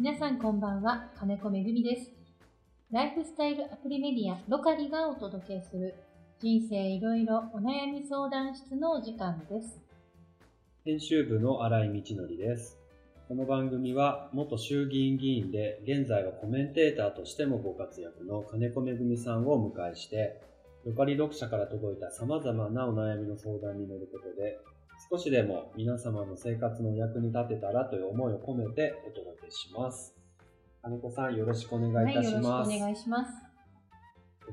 皆さんこんばんは、金子めぐみです。ライフスタイルアプリメディアロカリがお届けする人生いろいろお悩み相談室のお時間です。編集部の新井道則です。この番組は元衆議院議員で現在はコメンテーターとしてもご活躍の金子めぐみさんをお迎えして、ロカリ読者から届いた様々なお悩みの相談に乗ることで、少しでも皆様の生活のお役に立てたらという思いを込めてお届けします。金子さんよろしくお願いいたしはい、よろます。しくお願いします。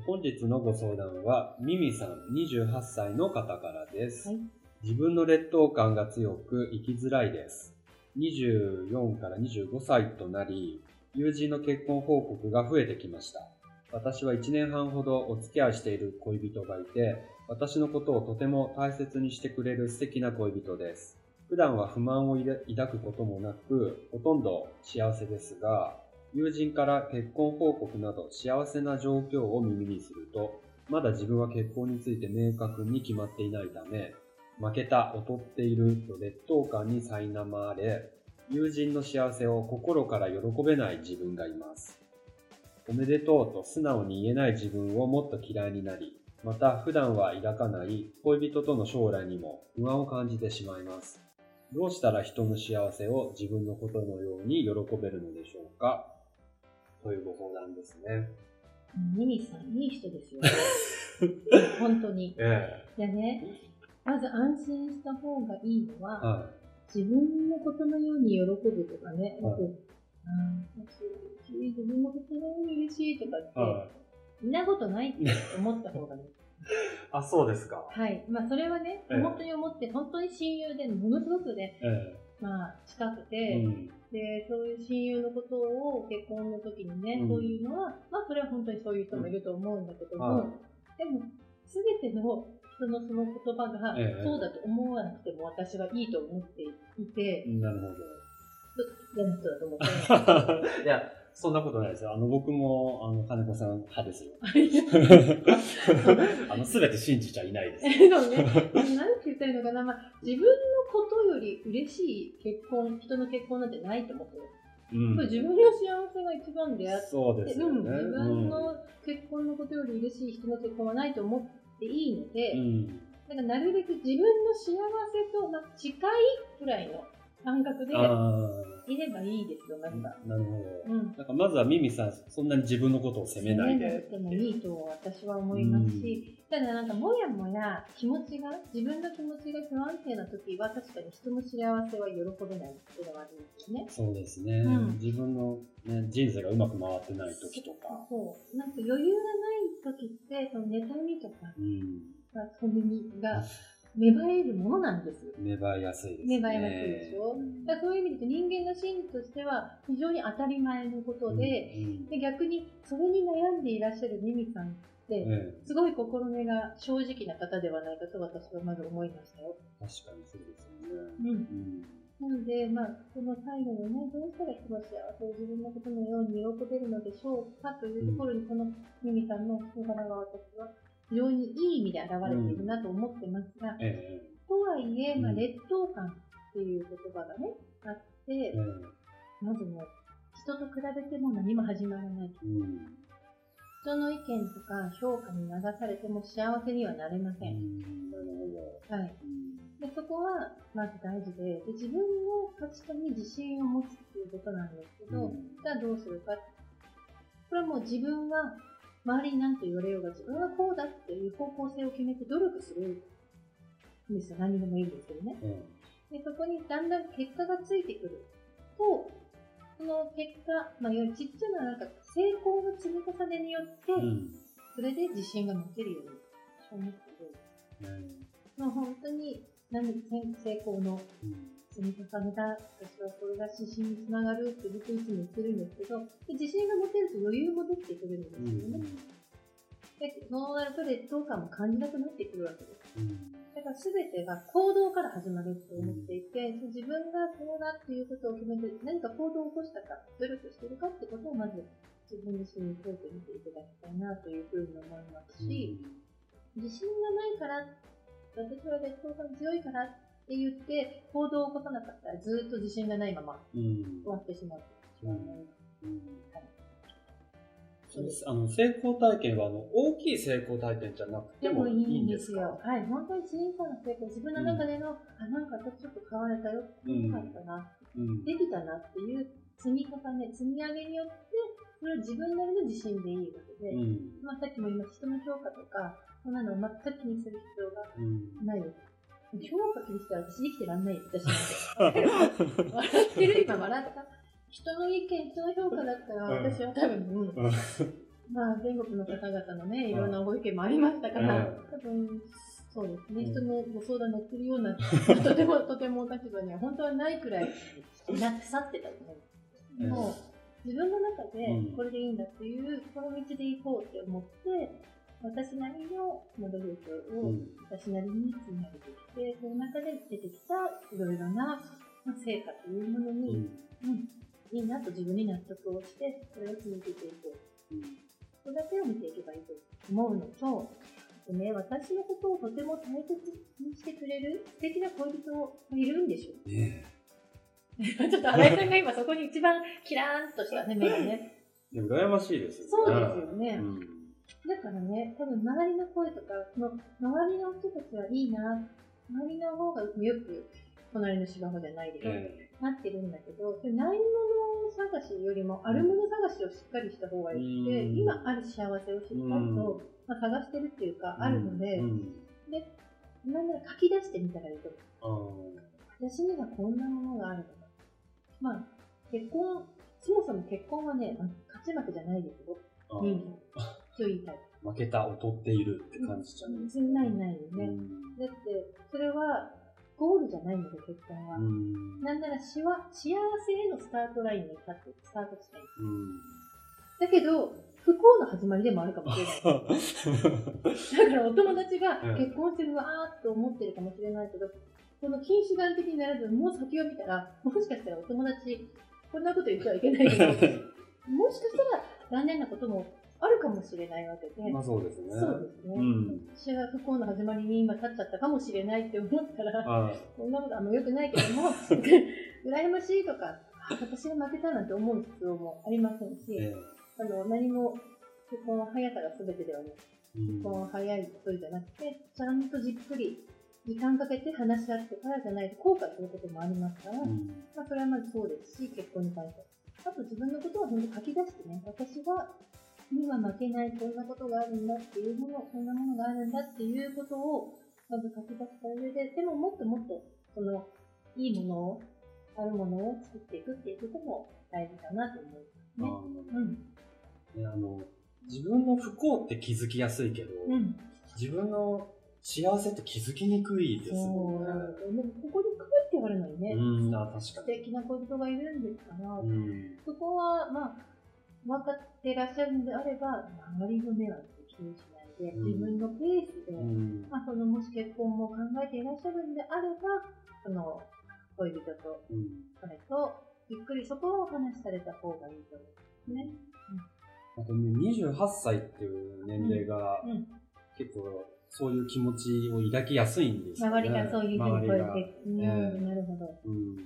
本日のご相談は、ミミさん28歳の方からです。はい自分の劣等感が強く生きづらいです。24から25歳となり、友人の結婚報告が増えてきました。私は1年半ほどお付き合いしている恋人がいて、私のことをとても大切にしてくれる素敵な恋人です。普段は不満を抱くこともなく、ほとんど幸せですが、友人から結婚報告など幸せな状況を耳にすると、まだ自分は結婚について明確に決まっていないため、負けた、劣っていると劣等感に苛まれ、友人の幸せを心から喜べない自分がいます。おめでとうと素直に言えない自分をもっと嫌いになり、また普段は抱かない恋人との将来にも不安を感じてしまいます。どうしたら人の幸せを自分のことのように喜べるのでしょうか？というご相談ですね。ミミさん、いい人ですよ。本当に。えいやね、まず安心した方がいいのえは、は自分のことのように喜ぶとかね、はいあとあー私自分のことのように嬉しいとかって、い。はい。そんなことないって思った方がいい。あ、そうですか。はい。まあ、それはね、ええ本当に思って、本当に親友で、ものすごくね、えまあ、近くえて、うん。で、そういう親友のことを結婚の時にね、うんそういうのは、まあ、それは本当にそういう人もいると思うんだけども、はいでも、すべての人のその言葉が、ええそうだと思わなくても私はいいと思っていて、なるほ嫌な人だと思ってど。いや、そんなことないですよ。あの、僕も、あの、金子さん派ですよ。あの、すべて信じちゃいないです。でもね、なんて言ったらいいのかな、まあ、自分のことより嬉しい結婚、人の結婚なんてないと思ってる。うん自分の幸せが一番であって、そうですよね。うん、自分の結婚のことより嬉しい人の結婚はないと思っていいので、うん。だからなるべく自分の幸せとまあ近いくらいの感覚であいればいいですよ、まあ、ずは。なるほど。うん。なんかまずはミミさん、そんなに自分のことを責めないで。責めなくてもいいと私は思いますし、ただなんかもやもや気持ちが、自分の気持ちが不安定な時は確かに人の幸せは喜べないっていうのがあるんですよね。そうですね。うん自分の、ね、人生がうまく回ってない時とか。そう。なんか余裕がない時って、その妬みとか、うん。それが芽生えるものなんですよ。芽生えやすいですね。芽生えやすいでしょ？うんだからそういう意味で言うと人間の心理としては非常に当たり前のことで、うんで逆にそれに悩んでいらっしゃるミミさんって、ええすごい心根が正直な方ではないかと私はまず思いましたよ。確かにそうですよね。うん。うんなので、まあ、この最後のね、どうしたら人の幸せを自分のことのように喜べるのでしょうかというところに、このミミさんの人柄が私は非常にいい意味で現れているなと思ってますが、ええとはいえ、まあ、うん劣等感っていう言葉がね、あって、ええまずね、人と比べても何も始まらない。うん人の意見とか評価に流されても幸せにはなれません。はい。うんでそこはまず大事でで、自分の価値観に自信を持つっていうことなんですけど、うんじゃあどうするか。これはもう自分は周りに何と言われようが、自分はこうだっていう方向性を決めて努力するんですよ。何でもいいんですけどね。えで、そこにだんだん結果がついてくると、その結果、まあ、ちっちゃななんか成功の積み重ねによって、えうんそれで自信が持てるように思ってる。まあ本当に何成功のうん積み重ねだ、私はこれが自信につながるって僕いつも言ってるんですけど、で自信が持てると余裕も出てくるんですうんよね。で、そうなると劣等感も感じなくなってくるわけです。うんだから全てが行動から始まると思っていて、自分がこうだっていうことを決めて何か行動を起こしたか、努力してるかってことをまず自分自身に問いてみていただきたいなというふうに思いますし、自信がないから、私は劣等感強いからって言って行動を起こさなかったらずっと自信がないままうん終わってしまう。そうですあの成功体験はあの大きい成功体験じゃなくてでもいもいいんですよ。はい。本当に小さな成功、自分の中での、あ、なんか私ちょっと変われたよ。うんよかったな。うんできたなっていう積み重ね、積み上げによって、それは自分なりの自信でいいわけで、うんまあさっきも言いました、人の評価とか、そんなのを全く気にする必要がうんないです。評価気にしたら私生きてらんないよ、私なんて。笑ってる今笑った。人の意見、人の評価だったら、うん。私は多分、うん。まあ、全国の方々のね、いろんなご意見もありましたから、うん。多分、そうですね、うん。人のご相談乗ってるような、とても、とてもお立場には本当はないくらい、な腐ってたと思う。もう、自分の中でうんこれでいいんだっていう、この道で行こうって思って、私なりのまあ努力をうん私なりに積み上げてきて、その中で出てきたいろいろなまあ成果というものうに、んうん、いいなと自分に納得をして、それを続けていこう。うんそれだけを見ていけばいいと思うのと、あとね、私のことをとても大切にしてくれる素敵な恋人がいるんでしょね ちょっと新井さんが今そこに一番キラーンとしたね、目がね。え羨ましいですそうよね。ですよね。うんだからね、多分周りの声とか、その周りの人たちはいいな、周りの方がよく、隣の芝生じゃないでしょ、えなってるんだけど、それないもの探しよりも、あるもの探しをしっかりした方がいいって、うん今ある幸せをしっかりと、うんまあ、探してるっていうか、えあるので、うんで、なんなら書き出してみたらいいと思う。あ私にはこんなものがあるとか。まあ、結婚、そもそも結婚はね、勝ち負けじゃないですよ。あ人数。と言いたい。負けた、劣っているって感じじゃないですか。ないないよね。うんだって、それはゴールじゃないので、結婚は。うんなんならしわ幸せへのスタートラインに立って、スタート地点。うんだけど、不幸の始まりでもあるかもしれない。だからお友達がうん結婚してるわーっと思ってるかもしれないけど、この近視眼的にならず、もう先を見たら、もしかしたらお友達、こんなこと言ってはいけないけど、もしかしたら残念なこともあるかもしれないわけで、まあそうですね。そうですね。うん。私は不幸の始まりに今立っちゃったかもしれないって思ったら、あそんなことあんま良くないけども、羨ましいとか、あ私が負けたなんて思う必要もありませんし、ええあの何も結婚は速さが全てではない。うん結婚は早いことじゃなくて、ちゃんとじっくり時間かけて話し合ってからじゃないと後悔することもありますから、うんまあ、それはまずそうですし、結婚に関しては。あと自分のことは本当書き出してね、私は今負けない、こんなことがあるんだっていうもの、こんなものがあるんだっていうことを、まず書き出した上で、でももっともっと、その、いいものを、あるものを作っていくっていうことも大事かなと思いますね。あうん。あの自分の不幸って気づきやすいけど、うん。自分の幸せって気づきにくいですもんね。なんでもここに書いてあるのにね、うん、あ確素かに。敵な恋人がいるんですから、うん。そこは、まあ、分かってらっしゃるのであれば、周りの目は気にしないで、うん自分のペースで、うん。まあ、そのもし結婚も考えていらっしゃるんであれば、その恋人とうん彼とゆっくりそこをお話しされた方がいいと思うんですね。あとね、28歳っていう年齢がうんうん結構そういう気持ちを抱きやすいんですよね。周りがそういうふうに超えて、うん、ええなるほど。うん。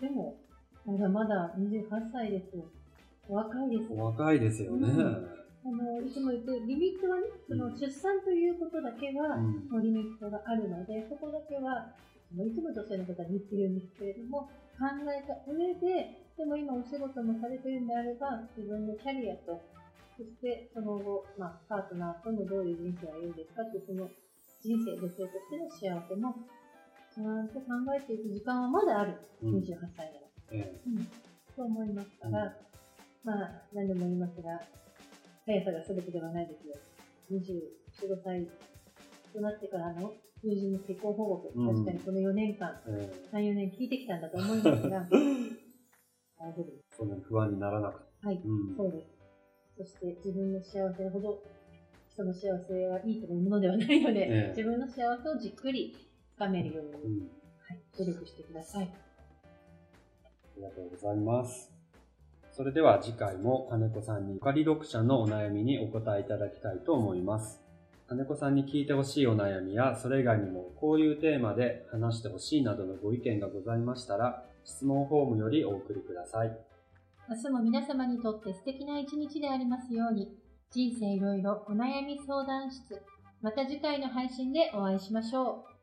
でも、まだまだ28歳です。お若いです。お若いですよね。うんあの、いつも言ってるリミットはね、そのうん出産ということだけは、うんもうリミットがあるので、そこだけは、いつも女性の方に言ってるんですけれども、考えた上で、でも今お仕事もされてるんであれば、自分のキャリアと、そしてその後、まあ、パートナーとのどういう人生がいいですかっていう、その人生、女性としての幸せも、ちゃんと考えていく時間はまだある。うん28歳なら。えうん。と思いますから、まあ、何でも言いますが、速さが全てではないですよ。24、5歳となってからの友人の結婚報告、うん確かにこの4年間、ええ3、4年聞いてきたんだと思いますが、大丈夫です。そんなに不安にならなくて。はい、うんそうです。そして自分の幸せほど、人の幸せはいいというものではないので、ええ自分の幸せをじっくり深めるように、うんはい、努力してください。ありがとうございます。それでは次回も金子さんにゆかり読者のお悩みにお答えいただきたいと思います。金子さんに聞いてほしいお悩みや、それ以外にもこういうテーマで話してほしいなどのご意見がございましたら、質問フォームよりお送りください。明日も皆様にとって素敵な一日でありますように。人生いろいろお悩み相談室。また次回の配信でお会いしましょう。